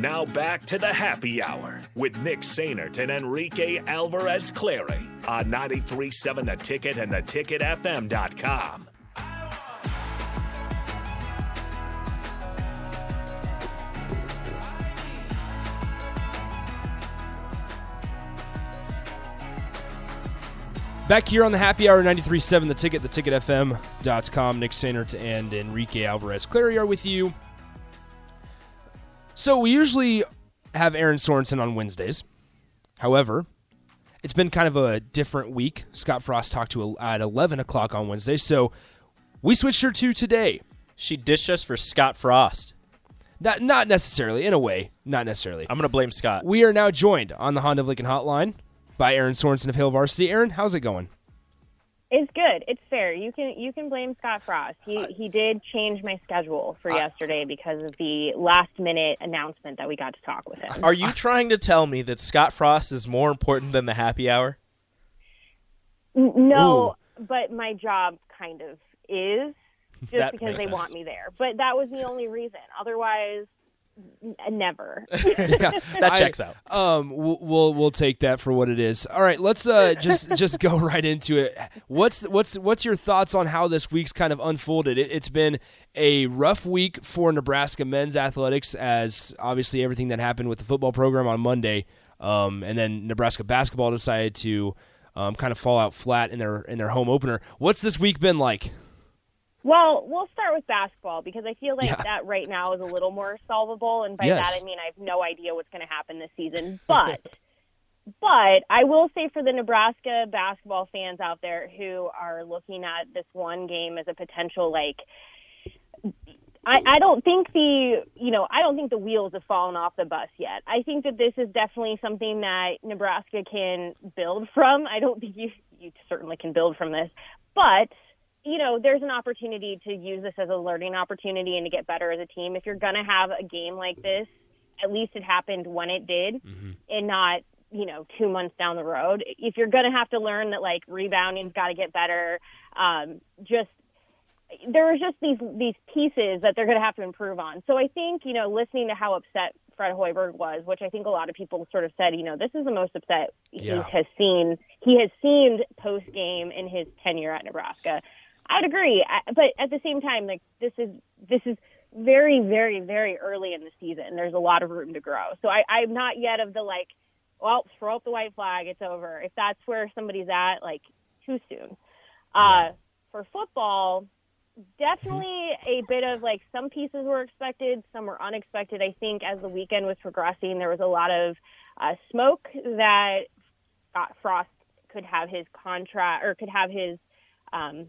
Now back to the happy hour with Nick Sainert and Enrique Alvarez Clary on 93.7 The Ticket and theticketfm.com. Back here on the Happy Hour 93.7 The Ticket, the theticketfm.com. Nick Sainert and Enrique Alvarez Clary are with you. So we usually have Erin Sorensen on Wednesdays. However, it's been kind of a different week. Scott Frost talked to at 11 o'clock on Wednesday, so we switched her to today. She ditched us for Scott Frost. Not, not necessarily, in a way, not necessarily. I'm going to blame Scott. We are now joined on the Honda of Lincoln Hotline by Erin Sorensen of Hail Varsity. Erin, how's it going? It's good. It's fair. You can you can blame Scott Frost. He uh, he did change my schedule for yesterday because of the last minute announcement that we got to talk with him. Are you trying to tell me that Scott Frost is more important than the happy hour? No, but my job kind of is just because they sense. want me there. But that was the only reason. Otherwise, never. yeah, That I- checks out. Um, we'll, we'll we'll take that for what it is. All right, let's uh just just go right into it. What's what's what's your thoughts on how this week's kind of unfolded? It, it's been a rough week for Nebraska men's athletics, as obviously everything that happened with the football program on Monday, um, and then Nebraska basketball decided to um, kind of fall out flat in their in their home opener. What's this week been like? Well, we'll start with basketball because I feel like Yeah. that right now is a little more solvable, and by Yes. that I mean I have no idea what's going to happen this season. But, but I will say for the Nebraska basketball fans out there who are looking at this one game as a potential like. I, I don't think the you know I don't think the wheels have fallen off the bus yet. I think that this is definitely something that Nebraska can build from. I don't think you you certainly can build from this, but you know, there's an opportunity to use this as a learning opportunity and to get better as a team. If you're going to have a game like this, at least it happened when it did and not, you know, two months down the road. If you're going to have to learn that, like, rebounding's got to get better, um, just there are just these these pieces that they're going to have to improve on. So I think you know, listening to how upset Fred Hoiberg was, which I think a lot of people sort of said, you know, this is the most upset Yeah. he has seen. He has seemed post game in his tenure at Nebraska. I would agree, I- but at the same time, like this is this is very very very early in the season. There's a lot of room to grow. So I, I'm not yet of the like, well, throw up the white flag, it's over. If that's where somebody's at, like too soon. Uh, for football, definitely a bit of like some pieces were expected, some were unexpected. I think as the weekend was progressing, there was a lot of uh, smoke that Scott Frost could have his contract or could have his um,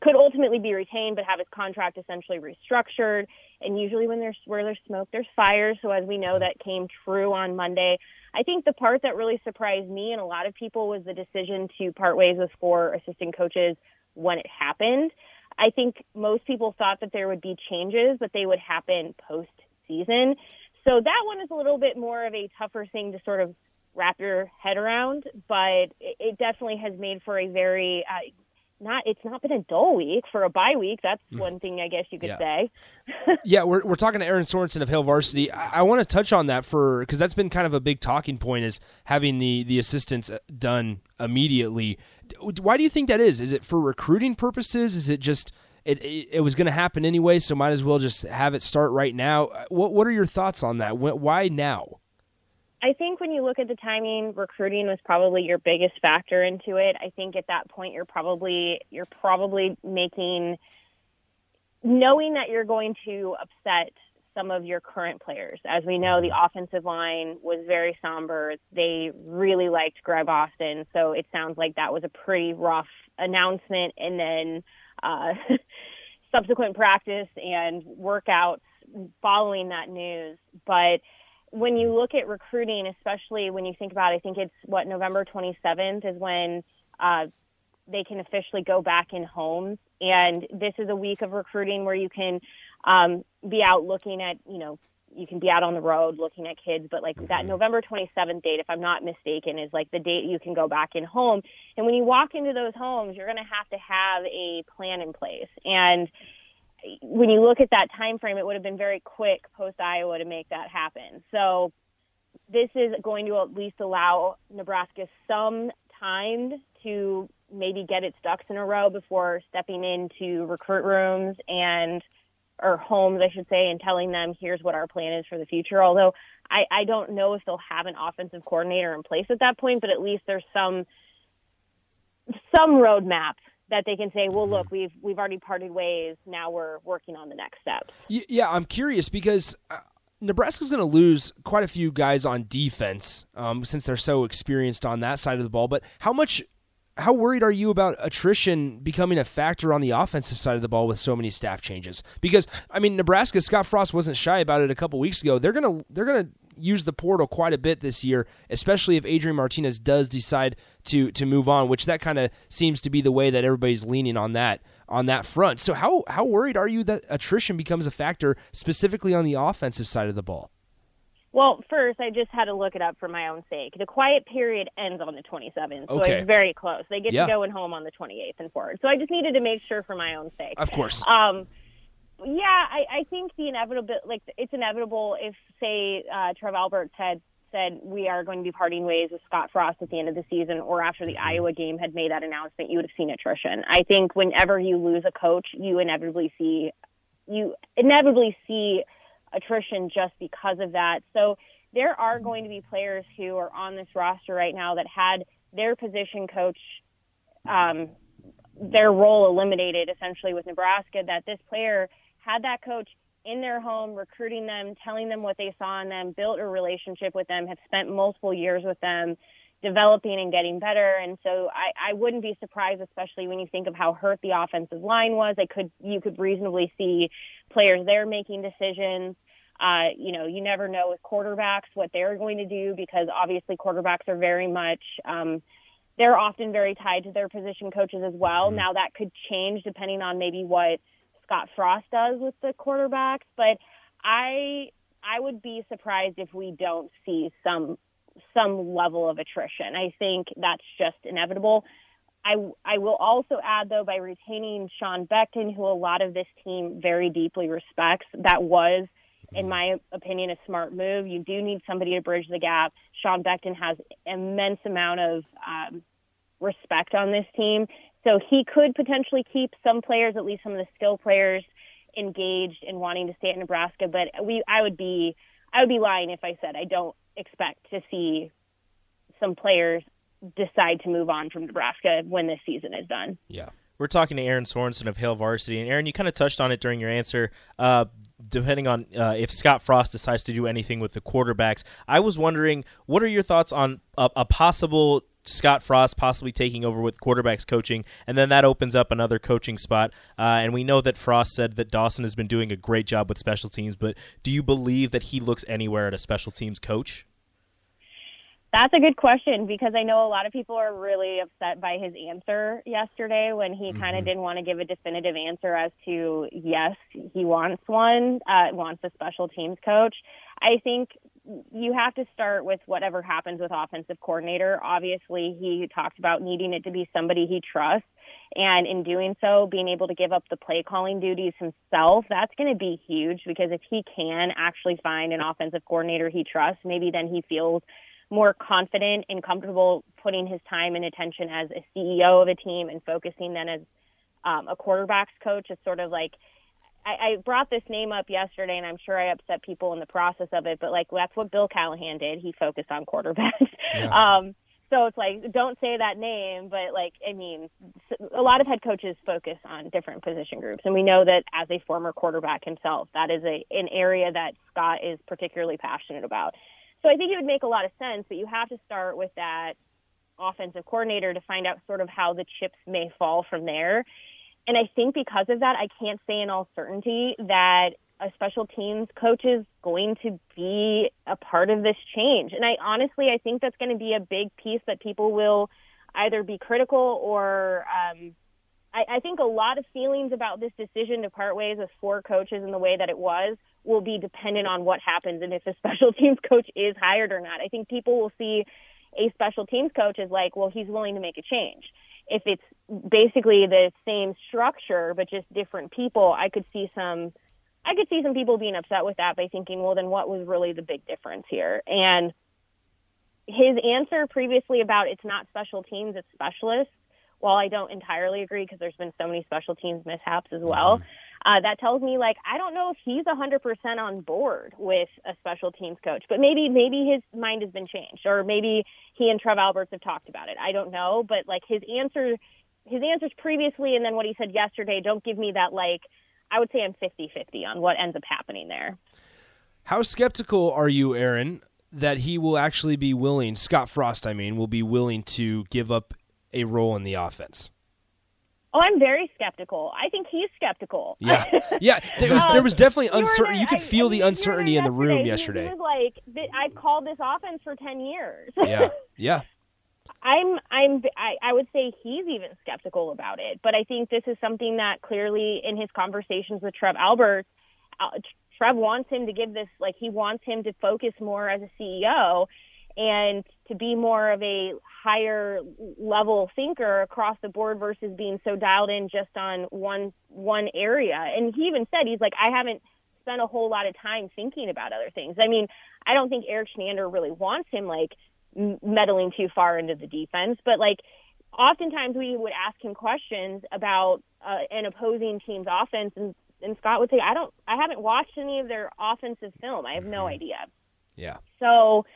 could ultimately be retained, but have his contract essentially restructured. And usually, when there's where there's smoke, there's fire. So as we know, that came true on Monday. I think the part that really surprised me and a lot of people was the decision to part ways with four assistant coaches when it happened. I think most people thought that there would be changes, but they would happen post season. So that one is a little bit more of a tougher thing to sort of wrap your head around, but it, it definitely has made for a very uh, not. It's not been a dull week for a bye week. That's one thing I guess you could Yeah. say. Yeah, we're, we're talking to Erin Sorensen of Hail Varsity. I, I want to touch on that for because that's been kind of a big talking point is having the the assistants uh, done immediately. Why do you think that is? Is it for recruiting purposes? Is it just it it, it was going to happen anyway, so might as well just have it start right now? Uh, What what are your thoughts on that? Why now? I think when you look at the timing, recruiting was probably your biggest factor into it. I think at that point you're probably you're probably making knowing that you're going to upset some of your current players. As we know, the offensive line was very somber. They really liked Greg Austin, so it sounds like that was a pretty rough announcement and then uh subsequent practice and workouts following that news. But when you look at recruiting, especially when you think about, I think it's what November 27th is when uh, they can officially go back in homes, and this is a week of recruiting where you can um, be out looking at, you know, you can be out on the road looking at kids, but like that November 27th date, if I'm not mistaken, is like the date you can go back in home. And when you walk into those homes, you're going to have to have a plan in place. And when you look at that time frame, it would have been very quick post Iowa to make that happen. So this is going to at least allow Nebraska some time to maybe get its ducks in a row before stepping into recruit rooms and or homes, I should say, and telling them here's what our plan is for the future. Although I, I don't know if they'll have an offensive coordinator in place at that point, but at least there's some some roadmap that they can say, well, look, we've we've already parted ways. Now we're working on the next step. Yeah, I'm curious because. Uh, Nebraska's going to lose quite a few guys on defense um, since they're so experienced on that side of the ball. But how much how worried are you about attrition becoming a factor on the offensive side of the ball with so many staff changes? Because I mean, Nebraska Scott Frost wasn't shy about it a couple weeks ago. They're gonna they're gonna use the portal quite a bit this year, especially if Adrian Martinez does decide to to move on, which that kind of seems to be the way that everybody's leaning on that on that front. So how how worried are you that attrition becomes a factor specifically on the offensive side of the ball? Well, first, I just had to look it up for my own sake. The quiet period ends on the 27th, so Okay. it's very close. They get Yeah. to go and home on the 28th and forward. So I just needed to make sure for my own sake. Of course. Um, yeah, I, I think the inevitable, like it's inevitable if, say, uh, Trev Alberts had said we are going to be parting ways with Scott Frost at the end of the season, or after the Iowa game had made that announcement, you would have seen attrition. I think whenever you lose a coach, you inevitably see, you inevitably see attrition just because of that. So there are going to be players who are on this roster right now that had their position coach um, their role eliminated essentially with Nebraska that this player had that coach in their home recruiting them telling them what they saw in them built a relationship with them have spent multiple years with them developing and getting better. And so I, I wouldn't be surprised especially when you think of how hurt the offensive line was. I could you could reasonably see players there making decisions. Uh, you know, you never know with quarterbacks what they're going to do because obviously quarterbacks are very much um, they're often very tied to their position coaches as well. Now that could change depending on maybe what Scott Frost does with the quarterbacks, but I I would be surprised if we don't see some some level of attrition. I think that's just inevitable. I, I will also add, though, by retaining Sean Beckton, who a lot of this team very deeply respects, that was, in my opinion, a smart move. You do need somebody to bridge the gap. Sean Beckton has immense amount of um, respect on this team, so he could potentially keep some players, at least some of the skill players, engaged in wanting to stay at Nebraska. But we, I would be, I would be lying if I said I don't expect to see some players decide to move on from Nebraska when this season is done. Yeah. We're talking to Erin Sorensen of Hail Varsity, and Erin, you kind of touched on it during your answer. Uh, depending on uh, if Scott Frost decides to do anything with the quarterbacks, I was wondering, what are your thoughts on a, a possible Scott Frost possibly taking over with quarterbacks coaching, and then that opens up another coaching spot. Uh, and we know that Frost said that Dawson has been doing a great job with special teams, but do you believe that he looks anywhere at a special teams coach? That's a good question because I know a lot of people are really upset by his answer yesterday when he kind of didn't want to give a definitive answer as to yes, he wants one, uh, wants a special teams coach. I think you have to start with whatever happens with offensive coordinator. Obviously, he talked about needing it to be somebody he trusts. And in doing so, being able to give up the play calling duties himself, that's going to be huge because if he can actually find an offensive coordinator he trusts, maybe then he feels more confident and comfortable putting his time and attention as a CEO of a team and focusing then as um, a quarterbacks coach is sort of like I, I brought this name up yesterday, and I'm sure I upset people in the process of it. But like that's what Bill Callahan did. He focused on quarterbacks. um, so it's like don't say that name, but like I mean, a lot of head coaches focus on different position groups, and we know that as a former quarterback himself, that is a an area that Scott is particularly passionate about. So I think it would make a lot of sense, but you have to start with that offensive coordinator to find out sort of how the chips may fall from there. And I think because of that, I can't say in all certainty that a special teams coach is going to be a part of this change. And I honestly, I think that's going to be a big piece that people will either be critical or um, I, I think a lot of feelings about this decision to part ways with four coaches in the way that it was will be dependent on what happens and if a special teams coach is hired or not. I think people will see a special teams coach as like, well, he's willing to make a change. If it's basically the same structure but just different people, I could see some I could see some people being upset with that by thinking, well, then what was really the big difference here? And his answer previously about it's not special teams, it's specialists. While I don't entirely agree because there's been so many special teams mishaps as well, mm-hmm. Uh, that tells me like I don't know if he's 100% on board with a special teams coach, but maybe maybe his mind has been changed, or maybe he and Trev Alberts have talked about it. I don't know, but like his answer, his answers previously, and then what he said yesterday, don't give me that like I would say I'm 50-50 on what ends up happening there. How skeptical are you, Erin, that he will actually be willing, Scott Frost, I mean, will be willing to give up a role in the offense? Oh, I'm very skeptical. I think he's skeptical. Yeah, yeah. There was there was definitely uncertainty. You could feel I, the uncertainty in the room yesterday. He was like, "I've called this offense for ten years." Yeah, yeah. I'm I'm I, I would say he's even skeptical about it, but I think this is something that clearly in his conversations with Trev Alberts, uh, Trev wants him to give this like he wants him to focus more as a CEO and to be more of a higher level thinker across the board versus being so dialed in just on one one area. And he even said he's like I haven't spent a whole lot of time thinking about other things. I mean, I don't think Erik Chinander really wants him like meddling too far into the defense, but like oftentimes we would ask him questions about uh, an opposing team's offense and and Scott would say, I don't, I haven't watched any of their offensive film. I have no mm-hmm. idea. Yeah. So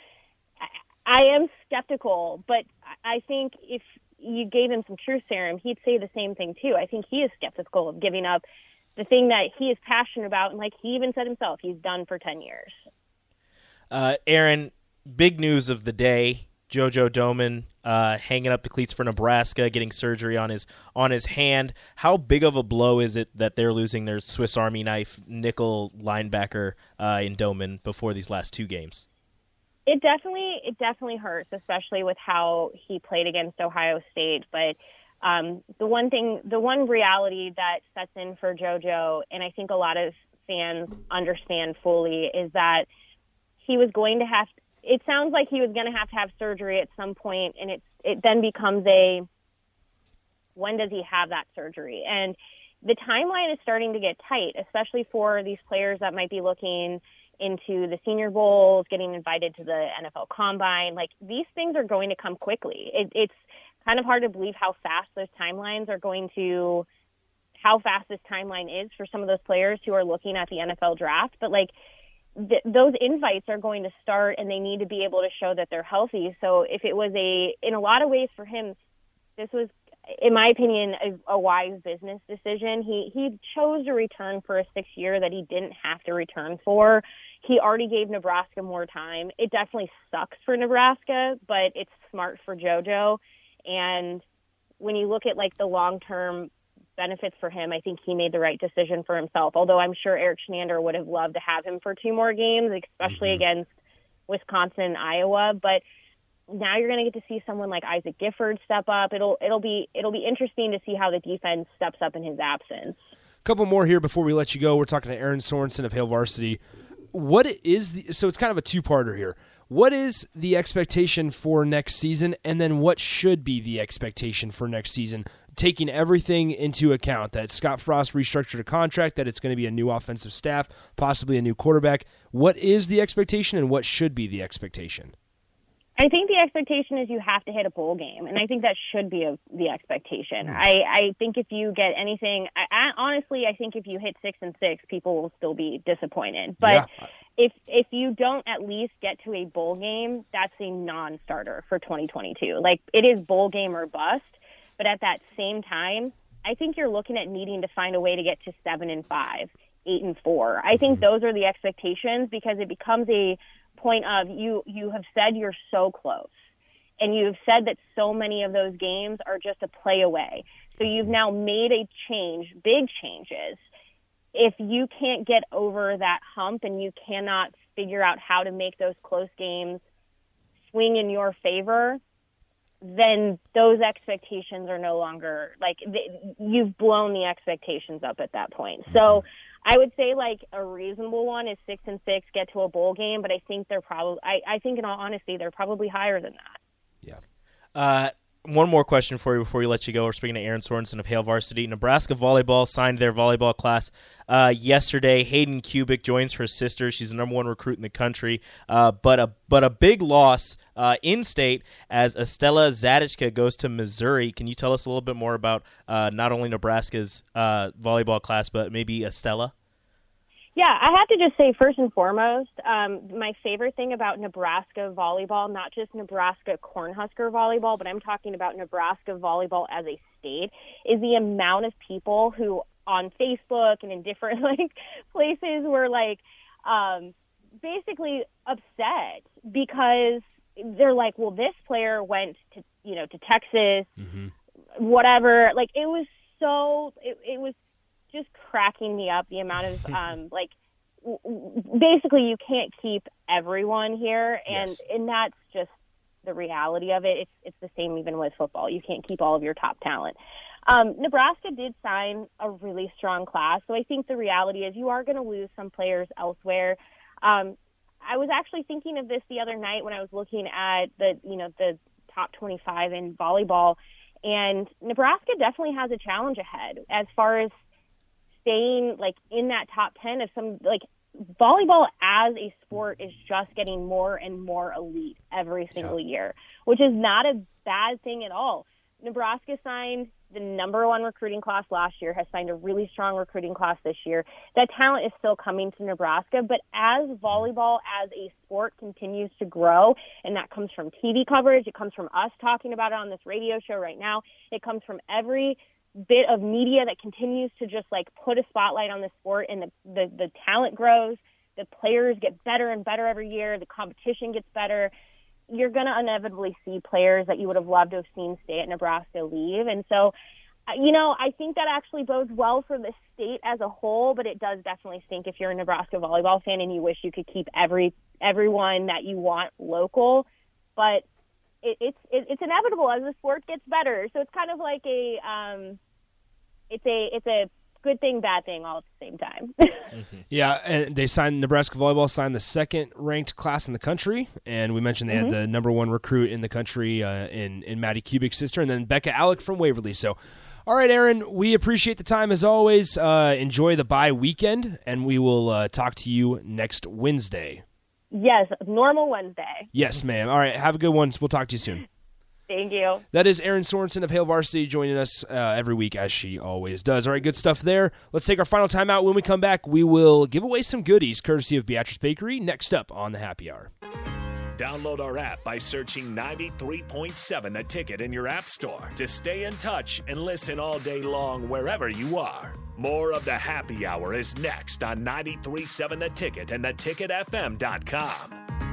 I, am skeptical, but I think if you gave him some truth serum, he'd say the same thing too. I think he is skeptical of giving up the thing that he is passionate about. And like he even said himself, he's done for 10 years. Uh, Erin, big news of the day JoJo Domann uh, hanging up the cleats for Nebraska, getting surgery on his on his hand. How big of a blow is it that they're losing their Swiss Army knife nickel linebacker uh, in Domann before these last two games? It definitely it definitely hurts, especially with how he played against Ohio State. But um, the one thing, the one reality that sets in for JoJo, and I think a lot of fans understand fully, is that he was going to have it sounds like he was going to have to have surgery at some point, and it it then becomes a when does he have that surgery? And the timeline is starting to get tight, especially for these players that might be looking into the senior bowls, getting invited to the NFL combine. Like these things are going to come quickly. It, it's kind of hard to believe how fast those timelines are going to, how fast this timeline is for some of those players who are looking at the NFL draft. But like th- those invites are going to start and they need to be able to show that they're healthy. So if it was a, in a lot of ways for him, this was, in my opinion, a, a wise business decision. He, he chose to return for a six year that he didn't have to return for. He already gave Nebraska more time. It definitely sucks for Nebraska, but it's smart for JoJo. And when you look at like the long term benefits for him, I think he made the right decision for himself. Although I'm sure Erik Chinander would have loved to have him for two more games, especially mm-hmm. against Wisconsin and Iowa. But now you're going to get to see someone like Isaac Gifford step up. It'll it'll be it'll be interesting to see how the defense steps up in his absence. A couple more here before we let you go. We're talking to Erin Sorensen of Hail Varsity. What is the so it's kind of a two parter here. What is the expectation for next season, and then what should be the expectation for next season? taking everything into account that Scott Frost restructured a contract, that it's going to be a new offensive staff, possibly a new quarterback. What is the expectation and what should be the expectation? I think the expectation is you have to hit a bowl game, and I think that should be a, the expectation. I, I think if you get anything, I, I, honestly, I think if you hit six and six, people will still be disappointed. But yeah. if if you don't at least get to a bowl game, that's a non-starter for 2022. Like it is bowl game or bust. But at that same time, I think you're looking at needing to find a way to get to seven and five, eight and four. I think mm-hmm. those are the expectations because it becomes a point of you you have said you're so close. And you've said that so many of those games are just a play away. So you've now made a change, big changes. If you can't get over that hump and you cannot figure out how to make those close games swing in your favor, then those expectations are no longer like you've blown the expectations up at that point. So. I would say like a reasonable one is six and six, get to a bowl game, but I think they're probably I, I think in all honesty they're probably higher than that. Yeah. Uh, one more question for you before we let you go. We're speaking to Erin Sorensen of Hail Varsity. Nebraska volleyball signed their volleyball class uh, yesterday. Hayden Kubik joins her sister. She's the number one recruit in the country. Uh, but a but a big loss uh, in state as Estella Zadichka goes to Missouri. Can you tell us a little bit more about uh, not only Nebraska's uh, volleyball class, but maybe Estella? Yeah, I have to just say first and foremost, um, my favorite thing about Nebraska volleyball, not just Nebraska Cornhusker volleyball, but I'm talking about Nebraska volleyball as a state, is the amount of people who on Facebook and in different like places were like um, basically upset because they're like, well, this player went to you know to Texas, mm-hmm. whatever. Like it was so it, it was just cracking me up the amount of um, like w- basically you can't keep everyone here and yes. and that's just the reality of it. It's it's the same even with football. You can't keep all of your top talent. Um, Nebraska did sign a really strong class so I think the reality is you are going to lose some players elsewhere. Um, I was actually thinking of this the other night when I was looking at the you know the top 25 in volleyball and Nebraska definitely has a challenge ahead as far as staying like in that top 10 of some like volleyball as a sport is just getting more and more elite every single yeah. year, which is not a bad thing at all. Nebraska signed the number one recruiting class last year, has signed a really strong recruiting class this year. That talent is still coming to Nebraska, but as volleyball as a sport continues to grow, and that comes from TV coverage, it comes from us talking about it on this radio show right now, it comes from every bit of media that continues to just like put a spotlight on the sport and the, the, the talent grows, the players get better and better every year, the competition gets better, you're going to inevitably see players that you would have loved to have seen stay at Nebraska leave. And so, uh, you know, I think that actually bodes well for the state as a whole, but it does definitely stink if you're a Nebraska volleyball fan and you wish you could keep every everyone that you want local. But it, it's it, it's inevitable as the sport gets better. So it's kind of like a um, it's a it's a good thing, bad thing all at the same time. mm-hmm. Yeah, and they signed Nebraska volleyball signed the second ranked class in the country, and we mentioned they mm-hmm. had the number one recruit in the country uh, in in Madi Kubik's sister, and then Bekka Allick from Waverly. So. All right, Erin, we appreciate the time as always. Uh, enjoy the bye weekend, and we will uh, talk to you next Wednesday. Yes, normal Wednesday. Yes, ma'am. All right, have a good one. We'll talk to you soon. Thank you. That is Erin Sorensen of Hail Varsity joining us uh, every week, as she always does. All right, good stuff there. Let's take our final time out. When we come back, we will give away some goodies courtesy of Beatrice Bakery. Next up on the Happy Hour. Download our app by searching 93.7 The ticket in your app store to stay in touch and listen all day long wherever you are. More of the happy hour is next on 93.7 The Ticket and theticketfm.com.